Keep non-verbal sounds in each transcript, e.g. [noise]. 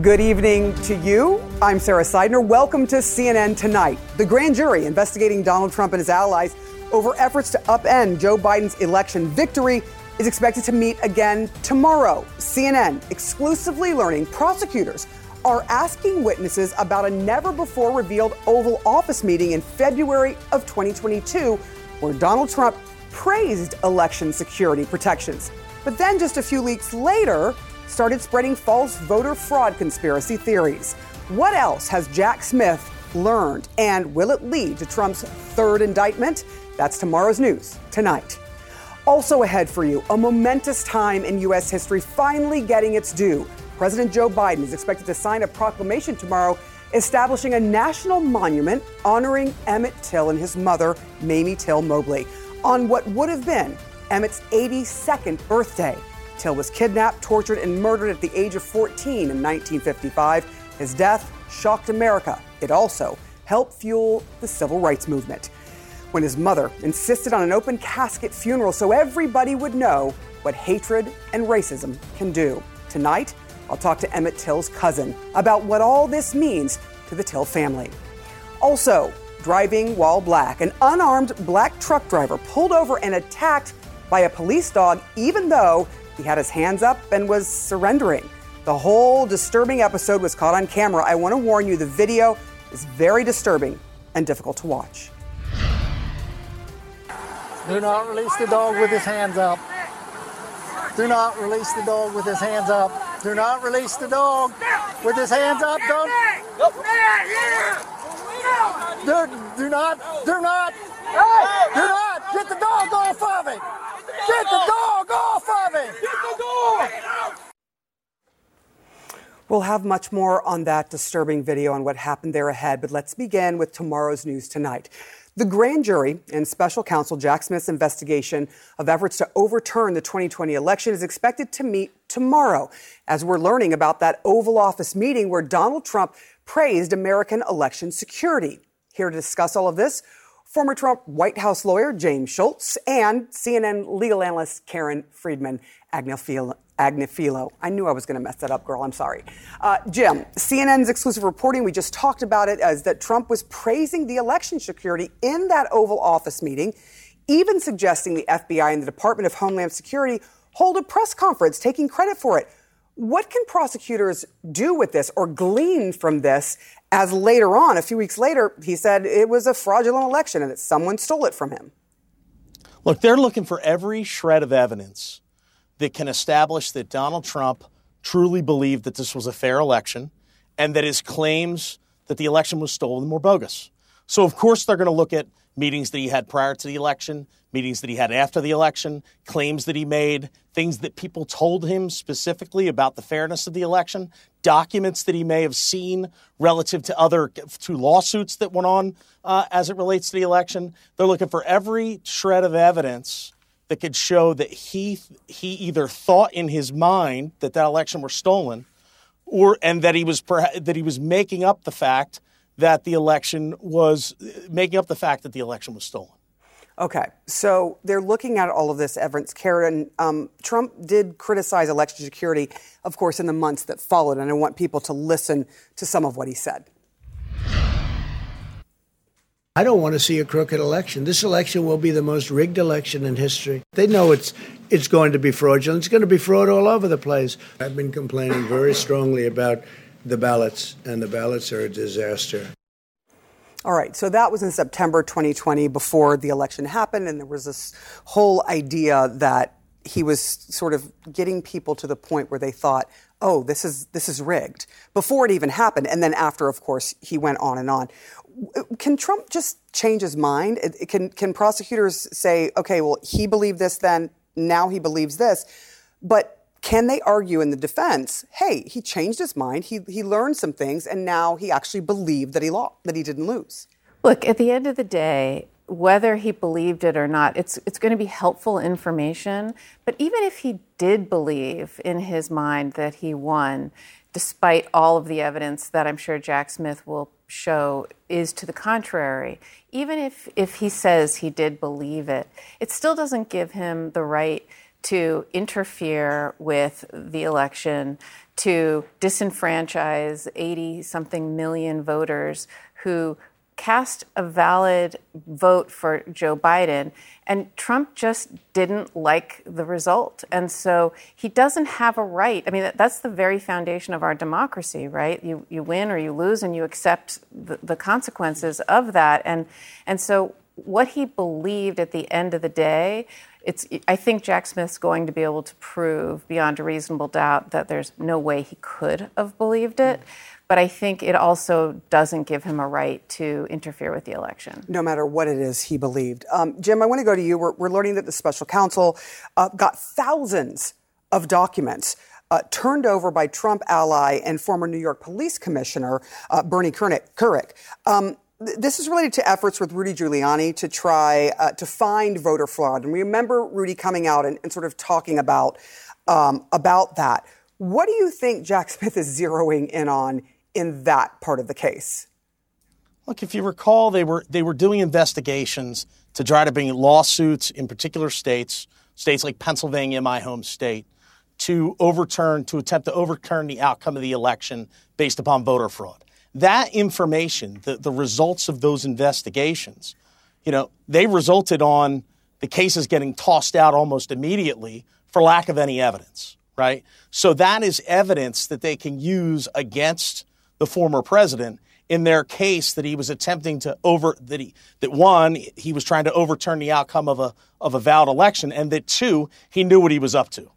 Good evening to you. I'm Sara Sidner. Welcome to CNN Tonight. The grand jury investigating Donald Trump and his allies over efforts to upend Joe Biden's election victory is expected to meet again tomorrow. CNN exclusively learning prosecutors are asking witnesses about a never before revealed Oval Office meeting in February of 2022 where Donald Trump praised election security protections. But then just a few weeks later, started spreading false voter fraud conspiracy theories. What else has Jack Smith learned? And will it lead to Trump's third indictment? That's tomorrow's news tonight. Also ahead for you, a momentous time in U.S. history finally getting its due. President Joe Biden is expected to sign a proclamation tomorrow establishing a national monument honoring Emmett Till and his mother, Mamie Till Mobley, on what would have been Emmett's 82nd birthday. Till was kidnapped, tortured, and murdered at the age of 14 in 1955. His death shocked America. It also helped fuel the civil rights movement. When his mother insisted on an open casket funeral so everybody would know what hatred and racism can do. Tonight, I'll talk to Emmett Till's cousin about what all this means to the Till family. Also, driving while black, an unarmed black truck driver pulled over and attacked by a police dog, even though he had his hands up and was surrendering. The whole disturbing episode was caught on camera. I want to warn you the video is very disturbing and difficult to watch. Do not release the dog with his hands up. Do not release the dog with his hands up. Do not release the dog with his hands up. Don't. Do, do not. Do not. Do not. Get the dog off of him. Get the dog off of him. Get the dog. We'll have much more on that disturbing video and what happened there ahead, but let's begin with tomorrow's news tonight. The grand jury and special counsel Jack Smith's investigation of efforts to overturn the 2020 election is expected to meet tomorrow as we're learning about that Oval Office meeting where Donald Trump praised American election security. Here to discuss all of this, former Trump White House lawyer James Schultz and CNN legal analyst Karen Friedman Agnifilo. I knew I was going to mess that up, girl. I'm sorry. Uh, Jim, CNN's exclusive reporting, we just talked about it, as that Trump was praising the election security in that Oval Office meeting, even suggesting the FBI and the Department of Homeland Security hold a press conference taking credit for it. What can prosecutors do with this or glean from this as later on, a few weeks later, he said it was a fraudulent election and that someone stole it from him? Look, they're looking for every shred of evidence that can establish that Donald Trump truly believed that this was a fair election and that his claims that the election was stolen were bogus. So, of course, they're going to look at meetings that he had prior to the election, meetings that he had after the election, claims that he made, things that people told him specifically about the fairness of the election, documents that he may have seen relative to other to lawsuits that went on uh, as it relates to the election. They're looking for every shred of evidence that could show that he he either thought in his mind that that election were stolen, or and that he was that he was making up the fact that the election was making up the fact that the election was stolen. Okay, so they're looking at all of this evidence. Karen, um, Trump did criticize election security, of course, in the months that followed, and I want people to listen to some of what he said. I don't want to see a crooked election. This election will be the most rigged election in history. They know it's it's going to be fraudulent. It's going to be fraud all over the place. I've been complaining very strongly about the ballots, and the ballots are a disaster. All right, so that was in September 2020 before the election happened, and there was this whole idea that he was sort of getting people to the point where they thought, "Oh, this is this is rigged." Before it even happened, and then after, of course, he went on and on. Can Trump just change his mind? Can can prosecutors say, "Okay, well, he believed this then, now he believes this," but can they argue in the defense, hey, he changed his mind, he, he learned some things, and now he actually believed that he lost, that he didn't lose? Look, at the end of the day, whether he believed it or not, it's it's going to be helpful information. But even if he did believe in his mind that he won, despite all of the evidence that I'm sure Jack Smith will show is to the contrary, even if if he says he did believe it, it still doesn't give him the right to interfere with the election, to disenfranchise 80 something million voters who cast a valid vote for Joe Biden. And Trump just didn't like the result. And so he doesn't have a right. I mean, that's the very foundation of our democracy, right? You, you win or you lose and you accept the, the consequences of that. And, and so what he believed at the end of the day it's I think Jack Smith's going to be able to prove beyond a reasonable doubt that there's no way he could have believed it. But I think it also doesn't give him a right to interfere with the election. No matter what it is he believed. Um, Jim, I want to go to you. We're, we're learning that the special counsel uh, got thousands of documents. Uh, turned over by Trump ally and former New York Police Commissioner uh, Bernie Kerik. Um, this is related to efforts with Rudy Giuliani to try uh, to find voter fraud. And we remember Rudy coming out and, and sort of talking about um, about that. What do you think Jack Smith is zeroing in on in that part of the case? Look, if you recall, they were they were doing investigations to try to bring lawsuits in particular states, states like Pennsylvania, my home state, to overturn to attempt to overturn the outcome of the election based upon voter fraud. That information, the, the results of those investigations, you know, they resulted on the cases getting tossed out almost immediately for lack of any evidence, right? So that is evidence that they can use against the former president in their case that he was attempting to over that he that one he was trying to overturn the outcome of a of a valid election and that two he knew what he was up to.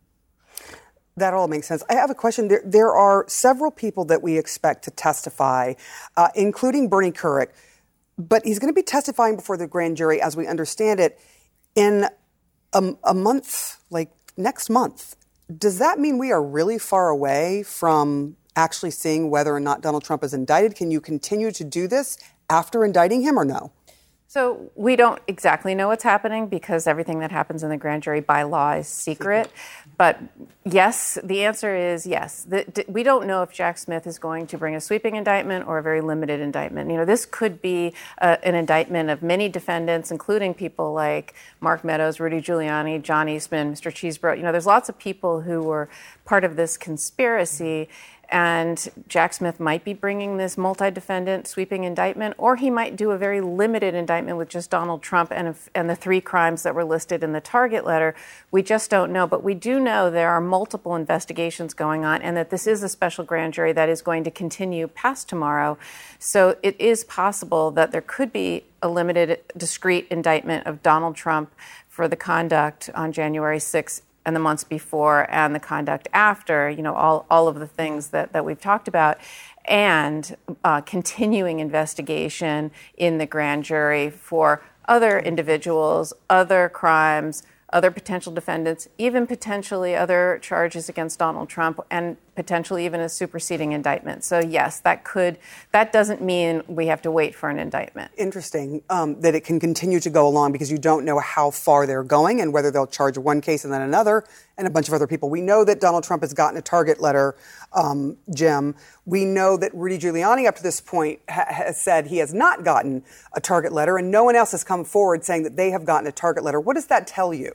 That all makes sense. I have a question. There, there are several people that we expect to testify, uh, including Bernie Kerik, but he's going to be testifying before the grand jury, as we understand it, in a, a month, like next month. Does that mean we are really far away from actually seeing whether or not Donald Trump is indicted? Can you continue to do this after indicting him or no? So we don't exactly know what's happening because everything that happens in the grand jury by law is secret. But yes, the answer is yes. The, we don't know if Jack Smith is going to bring a sweeping indictment or a very limited indictment. You know, this could be a, an indictment of many defendants, including people like Mark Meadows, Rudy Giuliani, John Eastman, Mr. Chesebro. You know, there's lots of people who were part of this conspiracy. And Jack Smith might be bringing this multi defendant sweeping indictment, or he might do a very limited indictment with just Donald Trump and, and the three crimes that were listed in the target letter. We just don't know. But we do know there are multiple investigations going on and that this is a special grand jury that is going to continue past tomorrow. So it is possible that there could be a limited, discrete indictment of Donald Trump for the conduct on January 6th and the months before and the conduct after, you know, all, all of the things that, that we've talked about, and uh, continuing investigation in the grand jury for other individuals, other crimes, other potential defendants, even potentially other charges against Donald Trump, and potentially even a superseding indictment. So yes, that could. That doesn't mean we have to wait for an indictment. Interesting um, that it can continue to go along because you don't know how far they're going and whether they'll charge one case and then another and a bunch of other people. We know that Donald Trump has gotten a target letter, um, Jim. We know that Rudy Giuliani, up to this point, ha- has said he has not gotten a target letter, and no one else has come forward saying that they have gotten a target letter. What does that tell you?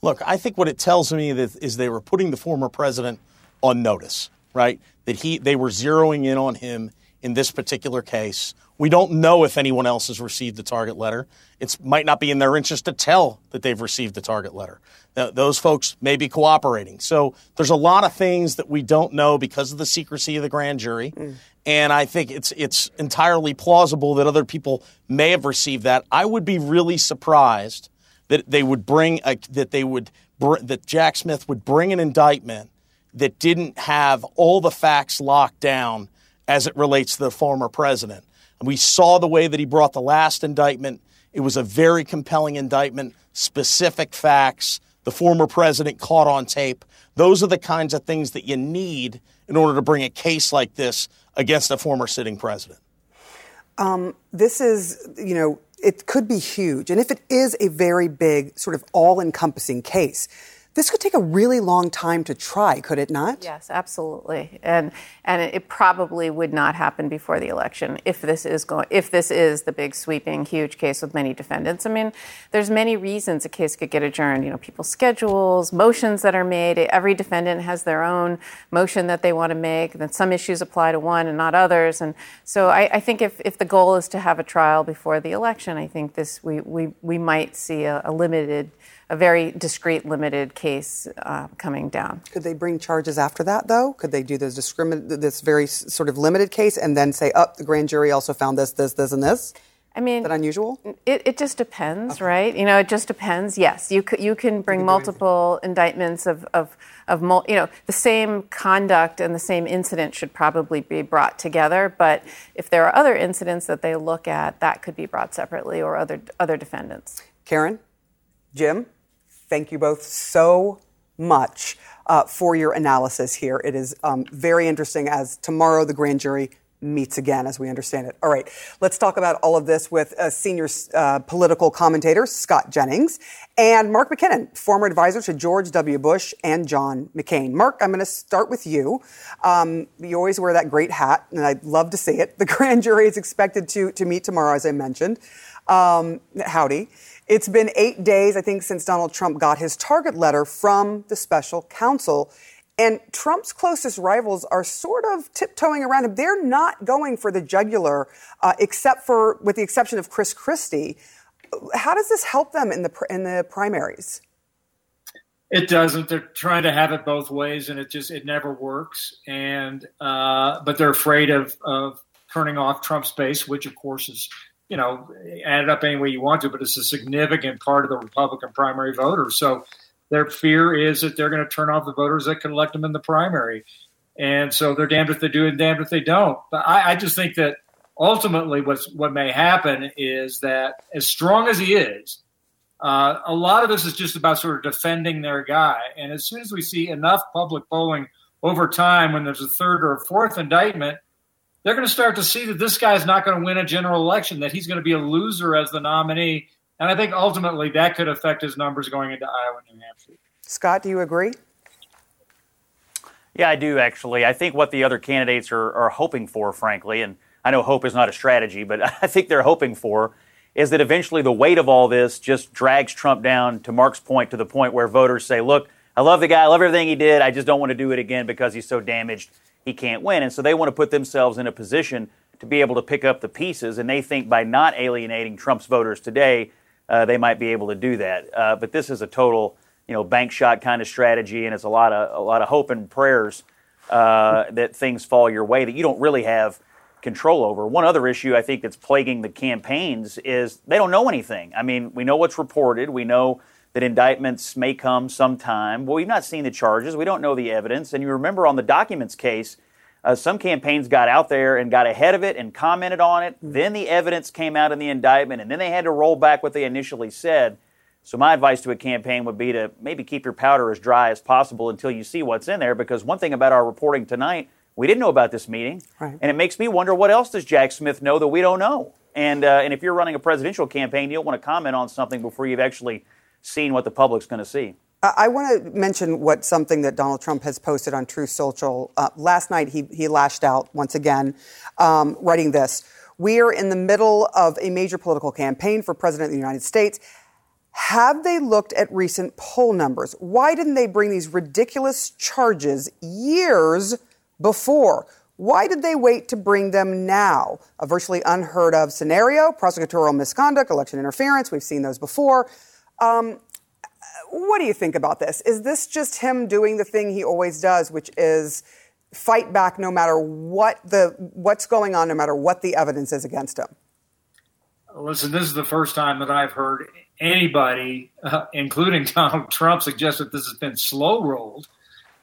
Look, I think what it tells me is they were putting the former president on notice, right? That he they were zeroing in on him in this particular case. We don't know if anyone else has received the target letter. It might not be in their interest to tell that they've received the target letter. those folks may be cooperating. So there's a lot of things that we don't know because of the secrecy of the grand jury. Mm. And I think it's it's entirely plausible that other people may have received that. I would be really surprised that they would bring a, that they would that Jack Smith would bring an indictment that didn't have all the facts locked down as it relates to the former president. And we saw the way that he brought the last indictment. It was a very compelling indictment, specific facts, the former president caught on tape. Those are the kinds of things that you need in order to bring a case like this against a former sitting president. Um, this is, you know, it could be huge. And if it is a very big, sort of all encompassing case, This could take a really long time to try, could it not? Yes, absolutely. And and it probably would not happen before the election if this is going if this is the big sweeping huge case with many defendants. I mean, there's many reasons a case could get adjourned, you know, people's schedules, motions that are made. Every defendant has their own motion that they want to make, then some issues apply to one and not others. And so I, I think if, if the goal is to have a trial before the election, I think this we, we, we might see a, a limited a very discrete, limited case uh, coming down. Could they bring charges after that, though? Could they do this discrimin- this very sort of limited case and then say, "Up, oh, the grand jury also found this, this, this, and this"? I mean, is that unusual? It, it just depends, okay. right? You know, it just depends. Yes, you you can bring multiple indictments of of of you know the same conduct and the same incident should probably be brought together. But if there are other incidents that they look at, that could be brought separately or other other defendants. Karen, Jim, Thank you both so much uh, for your analysis here. It is um, very interesting as tomorrow the grand jury meets again, as we understand it. All right, let's talk about all of this with a senior uh, political commentator, Scott Jennings, and Mark McKinnon, former advisor to George W. Bush and John McCain. Mark, I'm going to start with you. Um, you always wear that great hat, and I'd love to see it. The [laughs] grand jury is expected to, to meet tomorrow, as I mentioned. Um, howdy. It's been eight days, I think, since Donald Trump got his target letter from the special counsel. And Trump's closest rivals are sort of tiptoeing around him. They're not going for the jugular, uh, except for, with the exception of Chris Christie. How does this help them in the in the primaries? It doesn't. They're trying to have it both ways, and it just it never works. And uh, but they're afraid of of turning off Trump's base, which of course is you know, add it up any way you want to, but it's a significant part of the Republican primary voters. So their fear is that they're going to turn off the voters that can elect them in the primary. And so they're damned if they do and damned if they don't. But I, I just think that ultimately what's, what may happen is that as strong as he is, uh, a lot of this is just about sort of defending their guy. And as soon as we see enough public polling over time when there's a third or a fourth indictment, they're going to start to see that this guy's not going to win a general election, that he's going to be a loser as the nominee. And I think ultimately that could affect his numbers going into Iowa and New Hampshire. Scott, do you agree? Yeah, I do actually. I think what the other candidates are, are hoping for, frankly, and I know hope is not a strategy, but [laughs] I think they're hoping for is that eventually the weight of all this just drags Trump down to Mark's point to the point where voters say, look, I love the guy, I love everything he did, I just don't want to do it again because he's so damaged he can't win. And so they want to put themselves in a position to be able to pick up the pieces. And they think by not alienating Trump's voters today, uh, they might be able to do that. Uh, but this is a total, you know, bank shot kind of strategy, and it's a lot of a lot of hope and prayers uh, that things fall your way that you don't really have control over. One other issue I think that's plaguing the campaigns is they don't know anything. I mean, we know what's reported. We know that indictments may come sometime. Well, we've not seen the charges. We don't know the evidence. And you remember on the documents case, uh, some campaigns got out there and got ahead of it and commented on it. Mm-hmm. Then the evidence came out in the indictment, and then they had to roll back what they initially said. So, my advice to a campaign would be to maybe keep your powder as dry as possible until you see what's in there. Because one thing about our reporting tonight, we didn't know about this meeting. Right. And it makes me wonder what else does Jack Smith know that we don't know? And, uh, and if you're running a presidential campaign, you don't want to comment on something before you've actually seen what the public's going to see. I want to mention what something that Donald Trump has posted on Truth Social. Uh, last night, he, he lashed out once again, um, writing this We are in the middle of a major political campaign for President of the United States. Have they looked at recent poll numbers? Why didn't they bring these ridiculous charges years before? Why did they wait to bring them now? A virtually unheard of scenario prosecutorial misconduct, election interference. We've seen those before. Um, what do you think about this? Is this just him doing the thing he always does, which is fight back no matter what the what's going on, no matter what the evidence is against him? Listen, this is the first time that I've heard anybody, uh, including Donald Trump, suggest that this has been slow rolled.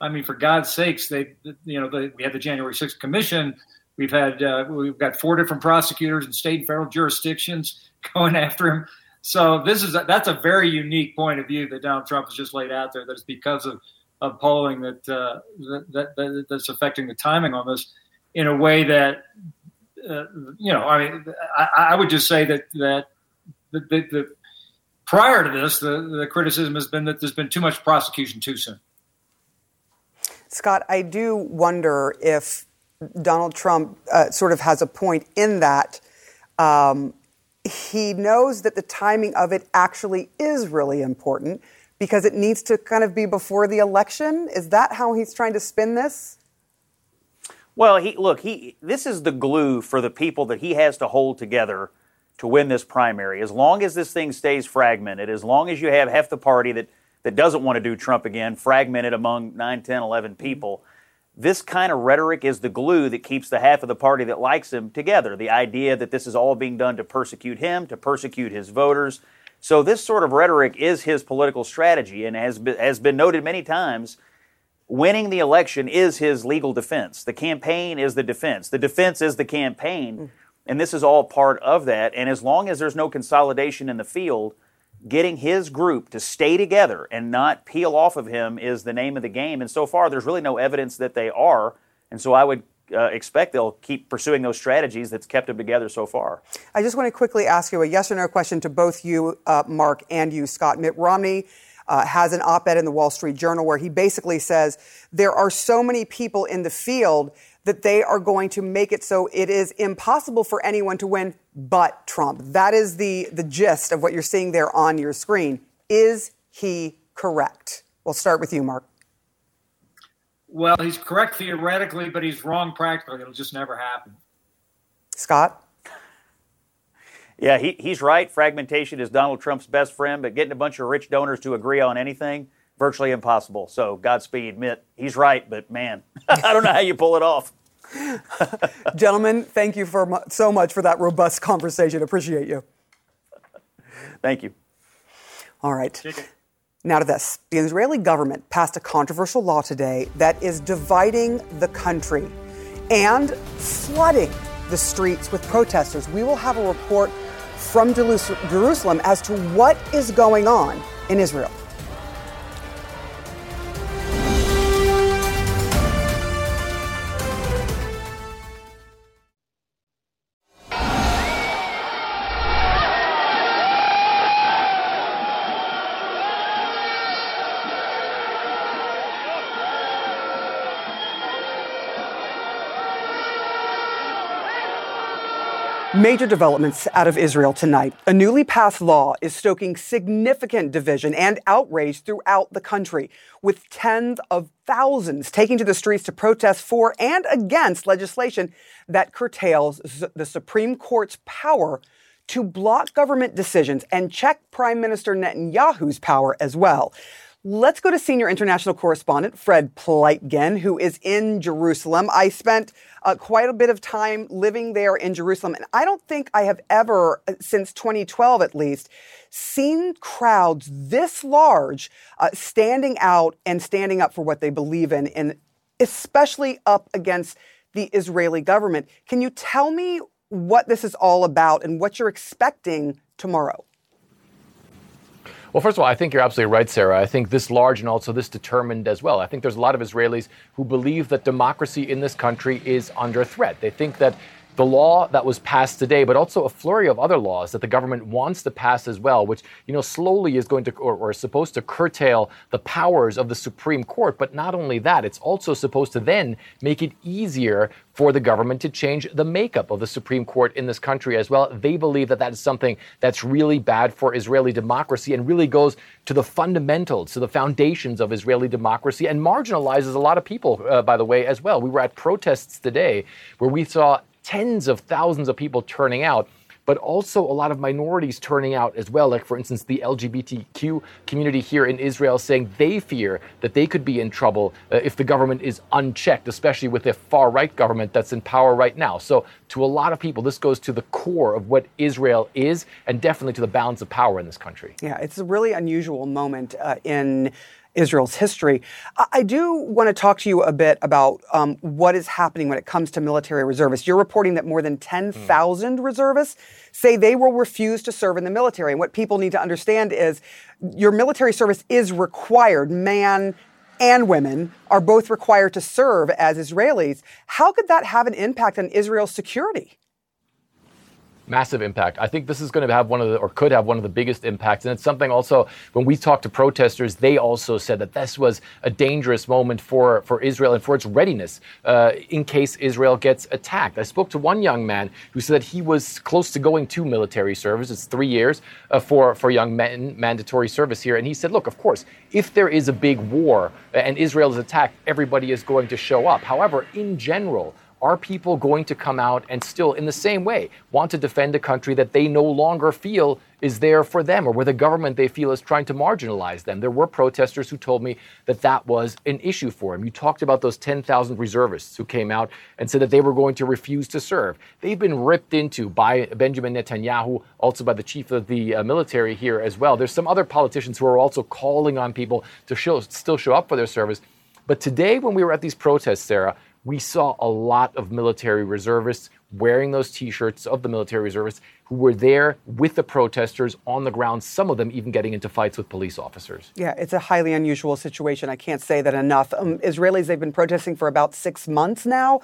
I mean, for God's sakes, they, you know, we had the January 6th commission. We've had, uh, we've got four different prosecutors in state and federal jurisdictions [laughs] going after him. So this is a, that's a very unique point of view that Donald Trump has just laid out there. That it's because of, of polling that, uh, that, that, that's affecting the timing on this in a way that uh, you know. I mean, I, I, would just say that that the, the, the prior to this, the, the criticism has been that there's been too much prosecution too soon. Scott, I do wonder if Donald Trump uh, sort of has a point in that um, he knows that the timing of it actually is really important because it needs to kind of be before the election. Is that how he's trying to spin this? Well, he look, he this is the glue for the people that he has to hold together to win this primary. As long as this thing stays fragmented, as long as you have half the party that that doesn't want to do Trump again, fragmented among 9, 10, 11 people, this kind of rhetoric is the glue that keeps the half of the party that likes him together. The idea that this is all being done to persecute him, to persecute his voters. So this sort of rhetoric is his political strategy and has been, has been noted many times. Winning the election is his legal defense. The campaign is the defense. The defense is the campaign. Mm. And this is all part of that. And as long as there's no consolidation in the field, getting his group to stay together and not peel off of him is the name of the game. And so far, there's really no evidence that they are. And so I would uh, expect they'll keep pursuing those strategies that's kept them together so far. I just want to quickly ask you a yes or no question to both you, uh, Mark, and you, Scott. Mitt Romney. Uh, has an op ed in the Wall Street Journal where he basically says there are so many people in the field that they are going to make it so it is impossible for anyone to win but Trump. That is the, the gist of what you're seeing there on your screen. Is he correct? We'll start with you, Mark. Well, he's correct theoretically, but he's wrong practically. It'll just never happen. Scott? Yeah, he, he's right. Fragmentation is Donald Trump's best friend, but getting a bunch of rich donors to agree on anything, virtually impossible. So Godspeed, Mitt. He's right, but man, [laughs] I don't know how you pull it off. [laughs] Gentlemen, thank you for so much for that robust conversation. Appreciate you. Thank you. All right. Now to this. The Israeli government passed a controversial law today that is dividing the country and flooding the streets with protesters. We will have a report from Jerusalem as to what is going on in Israel. Major developments out of Israel tonight. A newly passed law is stoking significant division and outrage throughout the country, with tens of thousands taking to the streets to protest for and against legislation that curtails the Supreme Court's power to block government decisions and check Prime Minister Netanyahu's power as well. Let's go to senior international correspondent Fred Pleitgen, who is in Jerusalem. I spent uh, quite a bit of time living there in Jerusalem, and I don't think I have ever, uh, since 2012 at least, seen crowds this large uh, standing out and standing up for what they believe in, and especially up against the Israeli government. Can you tell me what this is all about and what you're expecting tomorrow? Well, first of all, I think you're absolutely right, Sara. I think this large and also this determined as well. I think there's a lot of Israelis who believe that democracy in this country is under threat. They think that the law that was passed today, but also a flurry of other laws that the government wants to pass as well, which you know slowly is going to or, or, is supposed to curtail the powers of the Supreme Court. But not only that, it's also supposed to then make it easier for the government to change the makeup of the Supreme Court in this country as well. They believe that that is something that's really bad for Israeli democracy and really goes to the fundamentals, to the foundations of Israeli democracy, and marginalizes a lot of people, uh, by the way, as well. We were at protests today where we saw tens of thousands of people turning out, but also a lot of minorities turning out as well. Like, for instance, the LGBTQ community here in Israel saying they fear that they could be in trouble uh, if the government is unchecked, especially with the far right government that's in power right now. So, to a lot of people, this goes to the core of what Israel is and definitely to the balance of power in this country. Yeah, it's a really unusual moment uh, in Israel's history. I do want to talk to you a bit about um, what is happening when it comes to military reservists. You're reporting that more than 10,000 mm. reservists say they will refuse to serve in the military. And what people need to understand is your military service is required. Man and women are both required to serve as Israelis. How could that have an impact on Israel's security? Massive impact. I think this is going to have one of the, or could have one of the biggest impacts. And it's something also, when we talked to protesters, they also said that this was a dangerous moment for, for Israel and for its readiness uh, in case Israel gets attacked. I spoke to one young man who said that he was close to going to military service. It's three years uh, for, for young men, mandatory service here. And he said, look, of course, if there is a big war and Israel is attacked, everybody is going to show up. However, in general, are people going to come out and still, in the same way, want to defend a country that they no longer feel is there for them or where the government they feel is trying to marginalize them? There were protesters who told me that that was an issue for them. You talked about those 10,000 reservists who came out and said that they were going to refuse to serve. They've been ripped into by Benjamin Netanyahu, also by the chief of the uh, military here as well. There's some other politicians who are also calling on people to show, still show up for their service. But today, when we were at these protests, Sara, we saw a lot of military reservists wearing those t shirts of the military reservists who were there with the protesters on the ground, some of them even getting into fights with police officers. Yeah, it's a highly unusual situation. I can't say that enough. Um, Israelis, they've been protesting for about six months now.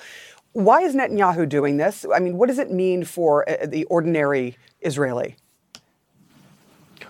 Why is Netanyahu doing this? I mean, what does it mean for uh, the ordinary Israeli?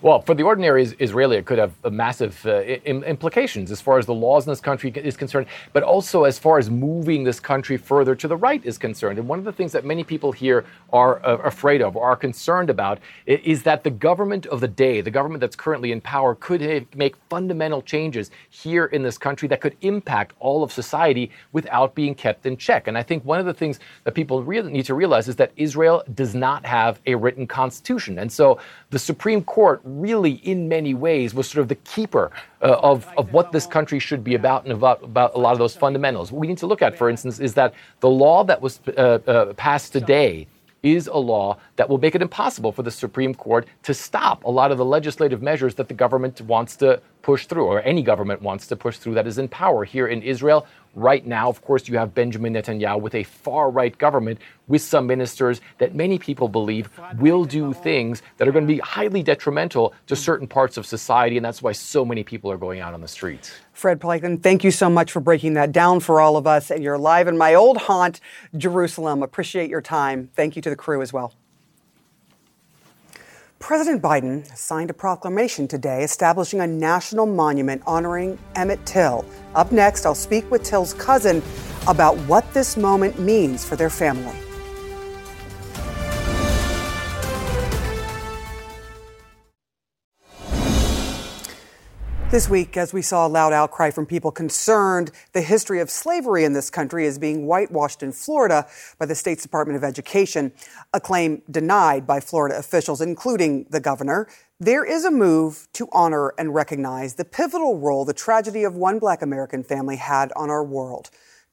Well, for the ordinary Israeli, it could have massive uh, implications as far as the laws in this country is concerned, but also as far as moving this country further to the right is concerned. And one of the things that many people here are uh, afraid of or are concerned about is that the government of the day, the government that's currently in power, could make fundamental changes here in this country that could impact all of society without being kept in check. And I think one of the things that people need to realize is that Israel does not have a written constitution. And so the Supreme Court really, in many ways, was sort of the keeper uh, of, of what this country should be about and about, about a lot of those fundamentals. What we need to look at, for instance, is that the law that was uh, uh, passed today is a law that will make it impossible for the Supreme Court to stop a lot of the legislative measures that the government wants to push through, or any government wants to push through that is in power here in Israel. Right now, of course, you have Benjamin Netanyahu with a far right government with some ministers that many people believe will do things that are going to be highly detrimental to certain parts of society. And that's why so many people are going out on the streets. Fred Pleitgen, thank you so much for breaking that down for all of us. And you're live in my old haunt, Jerusalem. Appreciate your time. Thank you to the crew as well. President Biden signed a proclamation today establishing a national monument honoring Emmett Till. Up next, I'll speak with Till's cousin about what this moment means for their family. This week, as we saw a loud outcry from people concerned the history of slavery in this country is being whitewashed in Florida by the state's Department of Education, a claim denied by Florida officials, including the governor. There is a move to honor and recognize the pivotal role the tragedy of one black American family had on our world.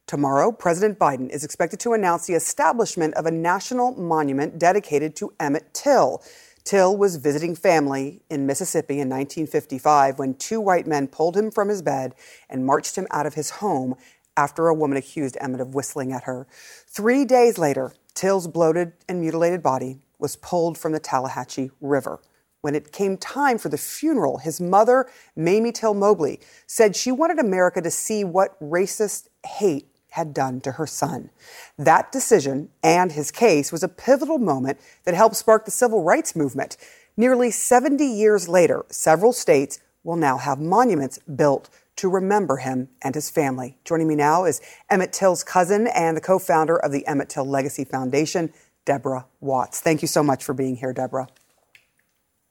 Tomorrow, President Biden is expected to announce the establishment of a national monument dedicated to Emmett Till. Till was visiting family in Mississippi in 1955 when two white men pulled him from his bed and marched him out of his home after a woman accused Emmett of whistling at her. Three days later, Till's bloated and mutilated body was pulled from the Tallahatchie River. When it came time for the funeral, his mother, Mamie Till Mobley, said she wanted America to see what racist hate had done to her son. That decision and his case was a pivotal moment that helped spark the civil rights movement. Nearly 70 years later, several states will now have monuments built to remember him and his family. Joining me now is Emmett Till's cousin and the co founder of the Emmett Till Legacy Foundation, Deborah Watts. Thank you so much for being here, Deborah.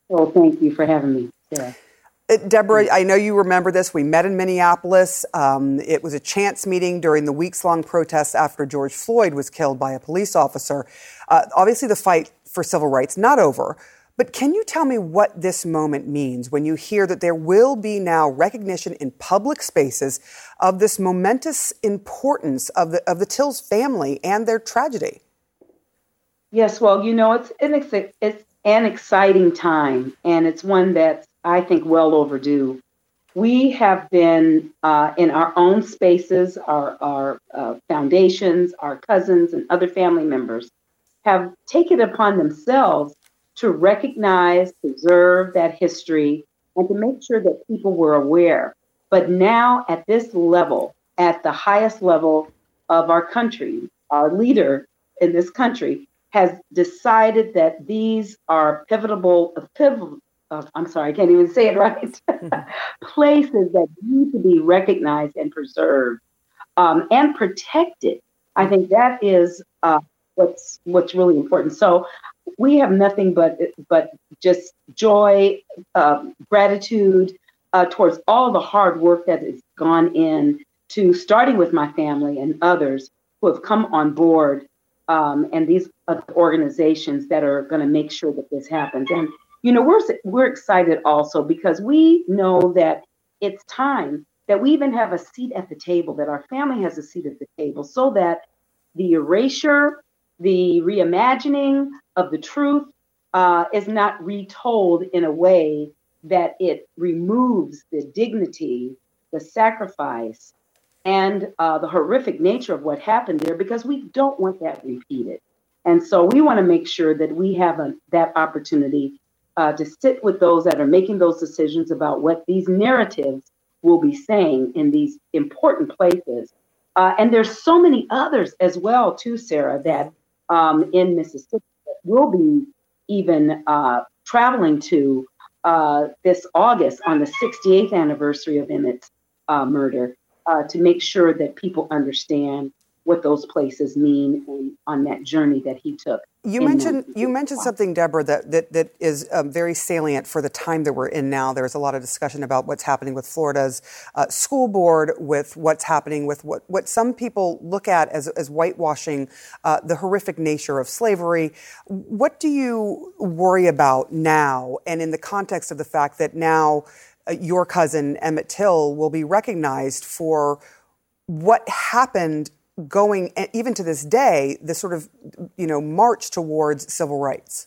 Well, thank you for having me. Uh, Deborah, I know you remember this. We met in Minneapolis. Um, it was a chance meeting during the weeks long protests after George Floyd was killed by a police officer. Uh, obviously, the fight for civil rights not over. But can you tell me what this moment means when you hear that there will be now recognition in public spaces of this momentous importance of the of the Tills family and their tragedy? Yes, well, you know, it's an, it's an exciting time, and it's one that's I think, well overdue. We have been uh, in our own spaces, our, our uh, foundations, our cousins, and other family members have taken upon themselves to recognize, preserve that history, and to make sure that people were aware. But now, at this level, at the highest level of our country, our leader in this country has decided that these are pivotal, pivotal uh, I'm sorry, I can't even say it [laughs] right, places that need to be recognized and preserved um, and protected. I think that is uh, what's what's really important. So we have nothing but but just joy, uh, gratitude uh, towards all the hard work that has gone in to starting with my family and others who have come on board um, and these organizations that are going to make sure that this happens. And you know, we're we're excited also because we know that it's time that we even have a seat at the table, that our family has a seat at the table, so that the erasure, the reimagining of the truth uh, is not retold in a way that it removes the dignity, the sacrifice, and uh, the horrific nature of what happened there because we don't want that repeated. And so we want to make sure that we have a, that opportunity uh, to sit with those that are making those decisions about what these narratives will be saying in these important places. Uh, and there's so many others as well, too, Sara, that um, in Mississippi that will be even uh, traveling to uh, this August on the 68th anniversary of Emmett's uh, murder uh, to make sure that people understand what those places mean on that journey that he took. You mentioned you mentioned something, Deborah, that that, that is um, very salient for the time that we're in now. There's a lot of discussion about what's happening with Florida's uh, school board, with what's happening with what, what some people look at as, as whitewashing uh, the horrific nature of slavery. What do you worry about now, and in the context of the fact that now uh, your cousin Emmett Till will be recognized for what happened going even to this day the sort of you know march towards civil rights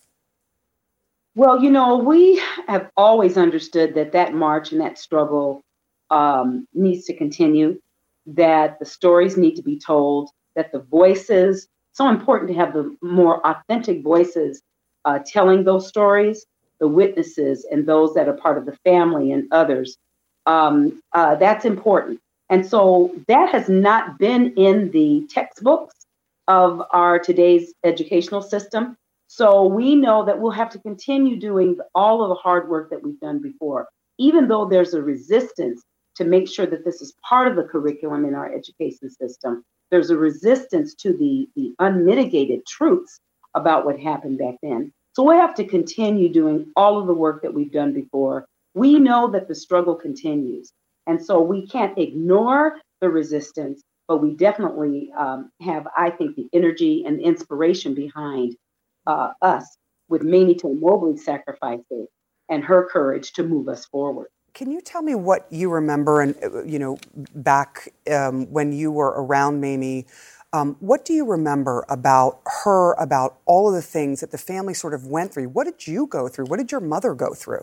well you know we have always understood that that march and that struggle um, needs to continue that the stories need to be told that the voices so important to have the more authentic voices uh, telling those stories the witnesses and those that are part of the family and others. Um, uh, that's important. And so that has not been in the textbooks of our today's educational system. So we know that we'll have to continue doing all of the hard work that we've done before, even though there's a resistance to make sure that this is part of the curriculum in our education system. There's a resistance to the, the unmitigated truths about what happened back then. So we have to continue doing all of the work that we've done before. We know that the struggle continues. And so we can't ignore the resistance, but we definitely um, have, I think, the energy and inspiration behind uh, us with Mamie Till Mobley's sacrifices and her courage to move us forward. Can you tell me what you remember and uh, you know back um, when you were around Mamie? Um, what do you remember about her, about all of the things that the family sort of went through? What did you go through? What did your mother go through?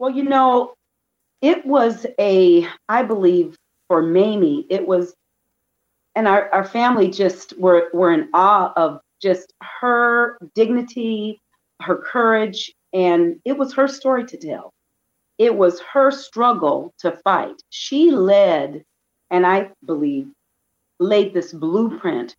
Well, you know, it was a, I believe for Mamie, it was, and our, our family just were, were in awe of just her dignity, her courage, and it was her story to tell. It was her struggle to fight. She led, and I believe laid this blueprint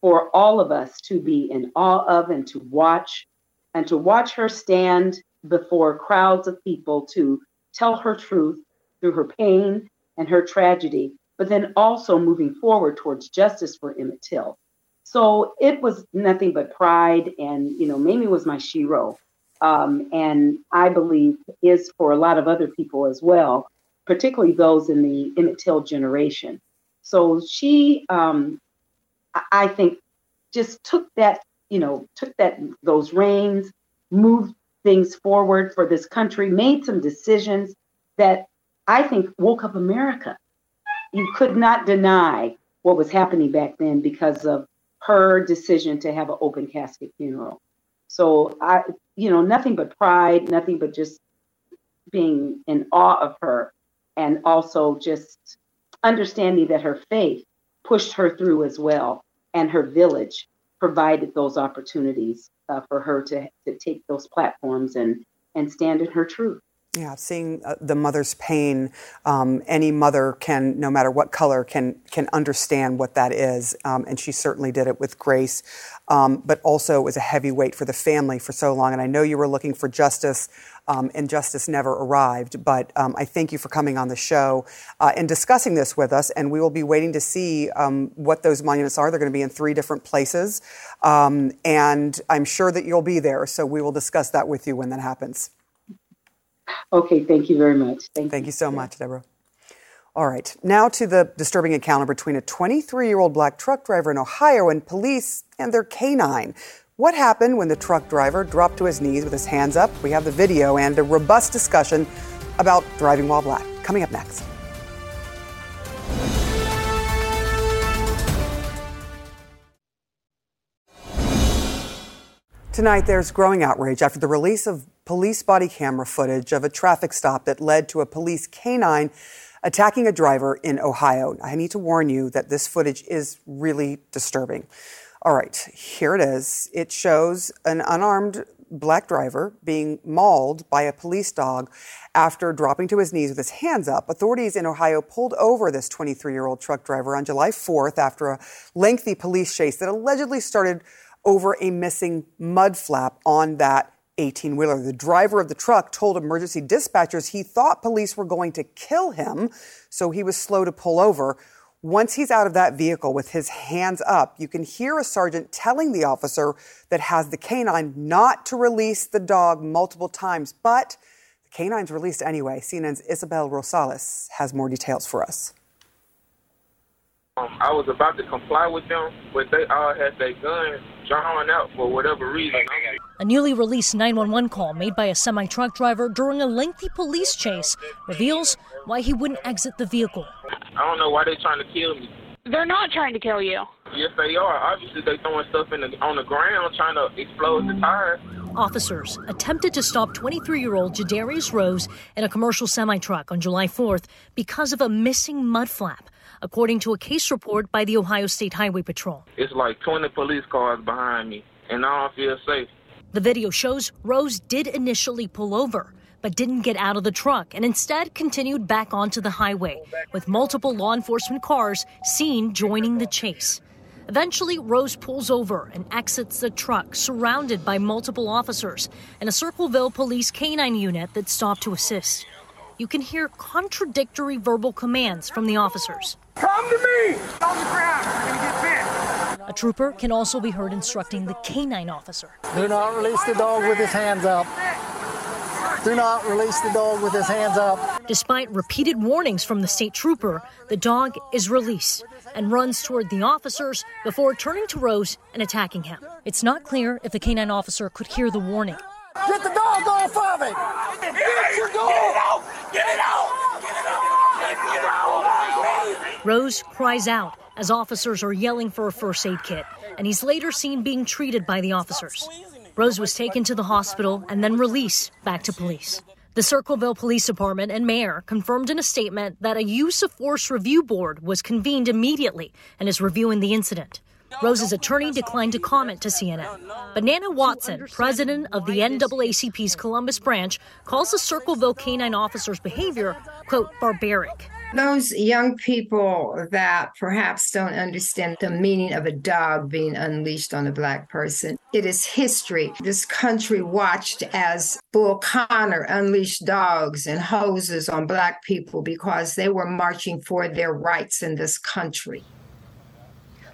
for all of us to be in awe of and to watch, and to watch her stand before crowds of people to tell her truth through her pain and her tragedy, but then also moving forward towards justice for Emmett Till. So it was nothing but pride, and you know, Mamie was my shero, um, and I believe is for a lot of other people as well, particularly those in the Emmett Till generation. So she, um, I think, just took that, you know, took that those reins, moved things forward for this country, made some decisions that I think woke up America. You could not deny what was happening back then because of her decision to have an open casket funeral. So I, you know, nothing but pride, nothing but just being in awe of her and also just understanding that her faith pushed her through as well, and her village provided those opportunities uh, for her to, to take those platforms and, and stand in her truth. Yeah, seeing uh, the mother's pain, um, any mother can, no matter what color, can can understand what that is, um, and she certainly did it with grace. Um, but also, it was a heavy weight for the family for so long. And I know you were looking for justice, um, and justice never arrived. But um, I thank you for coming on the show uh, and discussing this with us. And we will be waiting to see um, what those monuments are. They're going to be in three different places, and I'm sure that you'll be there. So we will discuss that with you when that happens. Okay, thank you very much. Thank, thank you. you so much, Deborah. All right, now to the disturbing encounter between a 23 year old black truck driver in Ohio and police and their canine. What happened when the truck driver dropped to his knees with his hands up? We have the video and a robust discussion about driving while black. Coming up next. Tonight, there's growing outrage after the release of police body camera footage of a traffic stop that led to a police canine attacking a driver in Ohio. I need to warn you that this footage is really disturbing. All right, here it is. It shows an unarmed black driver being mauled by a police dog after dropping to his knees with his hands up. Authorities in Ohio pulled over this 23 year old truck driver on July 4th after a lengthy police chase that allegedly started over a missing mud flap on that 18 wheeler. The driver of the truck told emergency dispatchers he thought police were going to kill him, so he was slow to pull over. Once he's out of that vehicle with his hands up, you can hear a sergeant telling the officer that has the canine not to release the dog multiple times, but the canine's released anyway. CNN's Isabel Rosales has more details for us. Um, I was about to comply with them, but they all had their guns drawn out for whatever reason. A newly released 911 call made by a semi truck driver during a lengthy police chase reveals why he wouldn't exit the vehicle. I don't know why they're trying to kill me. They're not trying to kill you. Yes, they are. Obviously, they're throwing stuff in the, on the ground trying to explode the tires. Officers attempted to stop 23 year old Jadarrius Rose in a commercial semi truck on July 4th because of a missing mud flap according to a case report by the Ohio State Highway Patrol. It's like 20 police cars behind me, and I don't feel safe. The video shows Rose did initially pull over, but didn't get out of the truck and instead continued back onto the highway, with multiple law enforcement cars seen joining the chase. Eventually, Rose pulls over and exits the truck, surrounded by multiple officers and a Circleville police canine unit that stopped to assist. You can hear contradictory verbal commands from the officers. Come to me! On the ground, you're gonna get bit. A trooper can also be heard instructing the canine officer. Do not release the dog with his hands up. Do not release the dog with his hands up. Despite repeated warnings from the state trooper, the dog is released and runs toward the officers before turning to Rose and attacking him. It's not clear if the canine officer could hear the warning. Get the dog off of it! Get your dog! Get it out! Get it out! Get it out! Get it out! Rose cries out as officers are yelling for a first aid kit, and he's later seen being treated by the officers. Rose was taken to the hospital and then released back to police. The Circleville Police Department and mayor confirmed in a statement that a use of force review board was convened immediately and is reviewing the incident. Rose's attorney declined to comment to CNN. But Nana Watson, president of the NAACP's Columbus branch, calls the Circleville canine officer's behavior, quote, barbaric. Those young people that perhaps don't understand the meaning of a dog being unleashed on a black person. It is history. This country watched as Bull Connor unleashed dogs and hoses on black people because they were marching for their rights in this country.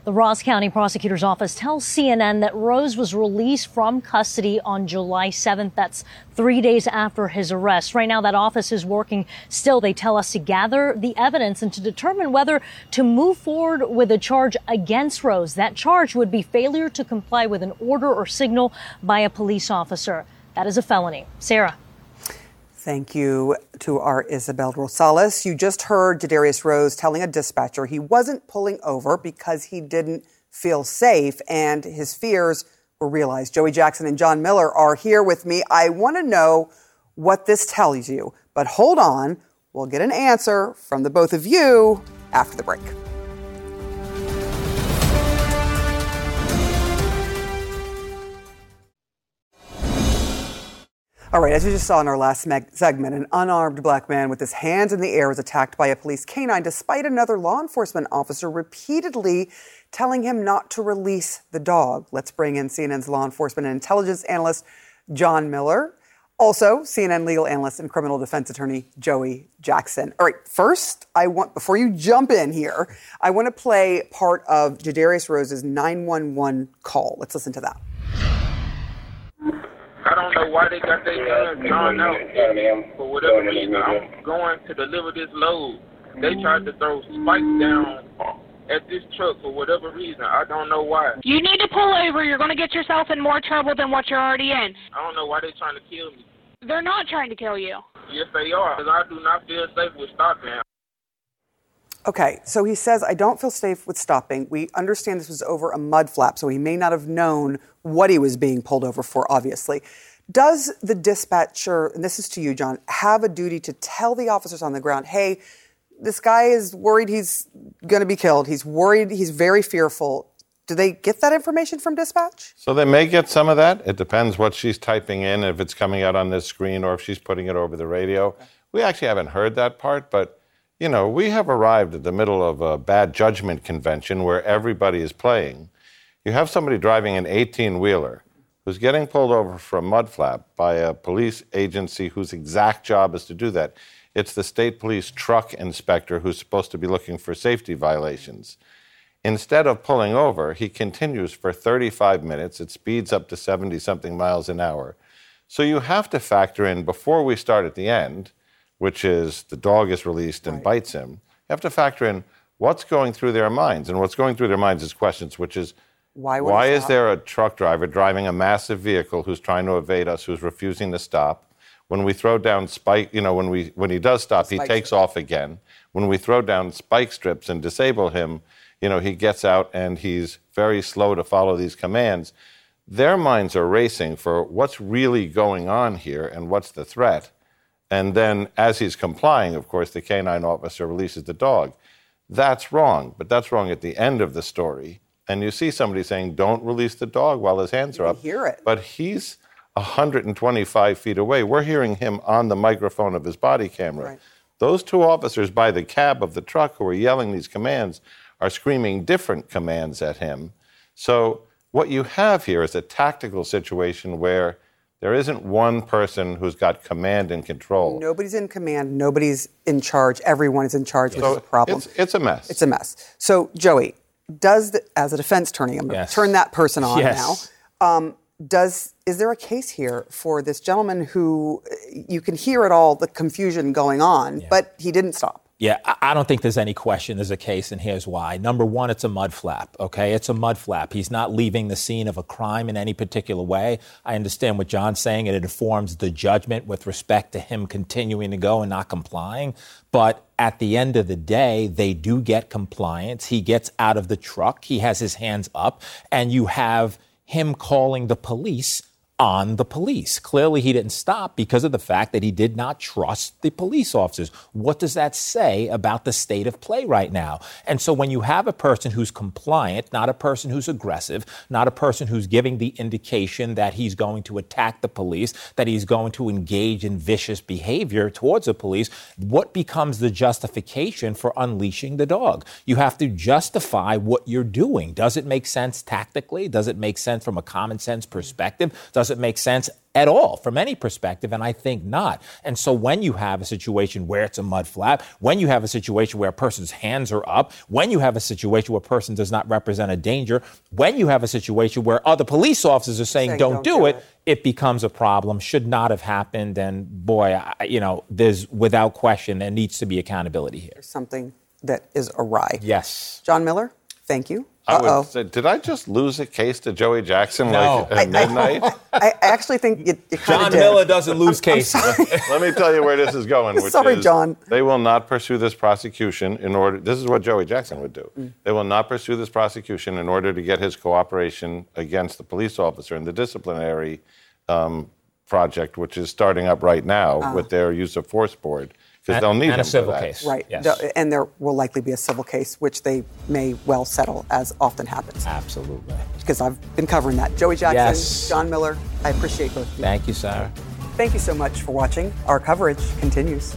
The Ross County Prosecutor's Office tells CNN that Rose was released from custody on July 7th. That's three days after his arrest. Right now, that office is working still, they tell us, to gather the evidence and to determine whether to move forward with a charge against Rose. That charge would be failure to comply with an order or signal by a police officer. That is a felony. Sara. Thank you to our Isabel Rosales. You just heard Jadarrius Rose telling a dispatcher he wasn't pulling over because he didn't feel safe and his fears were realized. Joey Jackson and John Miller are here with me. I want to know what this tells you, but hold on. We'll get an answer from the both of you after the break. All right, as you just saw in our last segment, an unarmed black man with his hands in the air was attacked by a police canine despite another law enforcement officer repeatedly telling him not to release the dog. Let's bring in CNN's law enforcement and intelligence analyst, John Miller. Also, CNN legal analyst and criminal defense attorney Joey Jackson. All right, first, I want before you jump in here, I want to play part of Jadarrius Rose's 911 call. Let's listen to that. I don't know why they got their guns drawn out for whatever reason. I'm going to deliver this load. They tried to throw spikes down at this truck for whatever reason. I don't know why. You need to pull over. You're going to get yourself in more trouble than what you're already in. I don't know why they're trying to kill me. They're not trying to kill you. Yes, they are. Because I do not feel safe with stopping. Okay, so he says, I don't feel safe with stopping. We understand this was over a mud flap, so he may not have known what he was being pulled over for, obviously. Does the dispatcher, and this is to you, John, have a duty to tell the officers on the ground, hey, this guy is worried he's going to be killed. He's worried, he's very fearful. Do they get that information from dispatch? So they may get some of that. It depends what she's typing in, if it's coming out on this screen or if she's putting it over the radio. We actually haven't heard that part, but you know, we have arrived at the middle of a bad judgment convention where everybody is playing. You have somebody driving an 18 wheeler who's getting pulled over for a mud flap by a police agency whose exact job is to do that. It's the state police truck inspector who's supposed to be looking for safety violations. Instead of pulling over, he continues for 35 minutes. It speeds up to 70 something miles an hour. So you have to factor in before we start at the end, which is the dog is released and right. bites him, you have to factor in what's going through their minds. And what's going through their minds is questions, which is why, why is there a truck driver driving a massive vehicle who's trying to evade us, who's refusing to stop? When we throw down spike, you know, when we when he does stop, spike he takes strip. off again. When we throw down spike strips and disable him, you know, he gets out and he's very slow to follow these commands. Their minds are racing for what's really going on here and what's the threat. And then, as he's complying, of course, the canine officer releases the dog. That's wrong, but that's wrong at the end of the story. And you see somebody saying, "Don't release the dog" while his hands you are up. You hear it, but he's 125 feet away. We're hearing him on the microphone of his body camera. Right. Those two officers by the cab of the truck who are yelling these commands are screaming different commands at him. So, what you have here is a tactical situation where there isn't one person who's got command and control. Nobody's in command, nobody's in charge, everyone is in charge, which so is a problem. It's, it's, a mess. It's a mess. So, Joey, does the, as a defense attorney, I'm going to yes. turn that person on yes. now. Um, does is there a case here for this gentleman who you can hear it all the confusion going on, yeah. but he didn't stop? Yeah, I don't think there's any question there's a case, and here's why. Number one, it's a mud flap, okay? It's a mud flap. He's not leaving the scene of a crime in any particular way. I understand what John's saying, and it informs the judgment with respect to him continuing to go and not complying. But at the end of the day, they do get compliance. He gets out of the truck, he has his hands up, and you have him calling the police on the police. Clearly, he didn't stop because of the fact that he did not trust the police officers. What does that say about the state of play right now? And so, when you have a person who's compliant, not a person who's aggressive, not a person who's giving the indication that he's going to attack the police, that he's going to engage in vicious behavior towards the police, what becomes the justification for unleashing the dog? You have to justify what you're doing. Does it make sense tactically? Does it make sense from a common sense perspective? Does it make sense at all from any perspective? And I think not. And so when you have a situation where it's a mud flap, when you have a situation where a person's hands are up, when you have a situation where a person does not represent a danger, when you have a situation where other police officers are saying, saying don't, don't, do, do it, it, it becomes a problem. Should not have happened. And boy, I, you know, there's without question, there needs to be accountability here. There's something that is awry. Yes. John Miller, thank you. I would say, did I just lose a case to Joey Jackson no. like at midnight? I, I, actually think it, it John did. Miller doesn't lose cases. [laughs] Let me tell you where this is going. sorry, is, John. They will not pursue this prosecution in order. This is what Joey Jackson would do. Mm. They will not pursue this prosecution in order to get his cooperation against the police officer in the disciplinary um, project, which is starting up right now uh. with their use of force board because they'll need and a civil case, right? Yes. and there will likely be a civil case, which they may well settle, as often happens. Absolutely, because I've been covering that. Joey Jackson, yes. John Miller, I appreciate both of you. Thank you, Sara. Thank you so much for watching. Our coverage continues.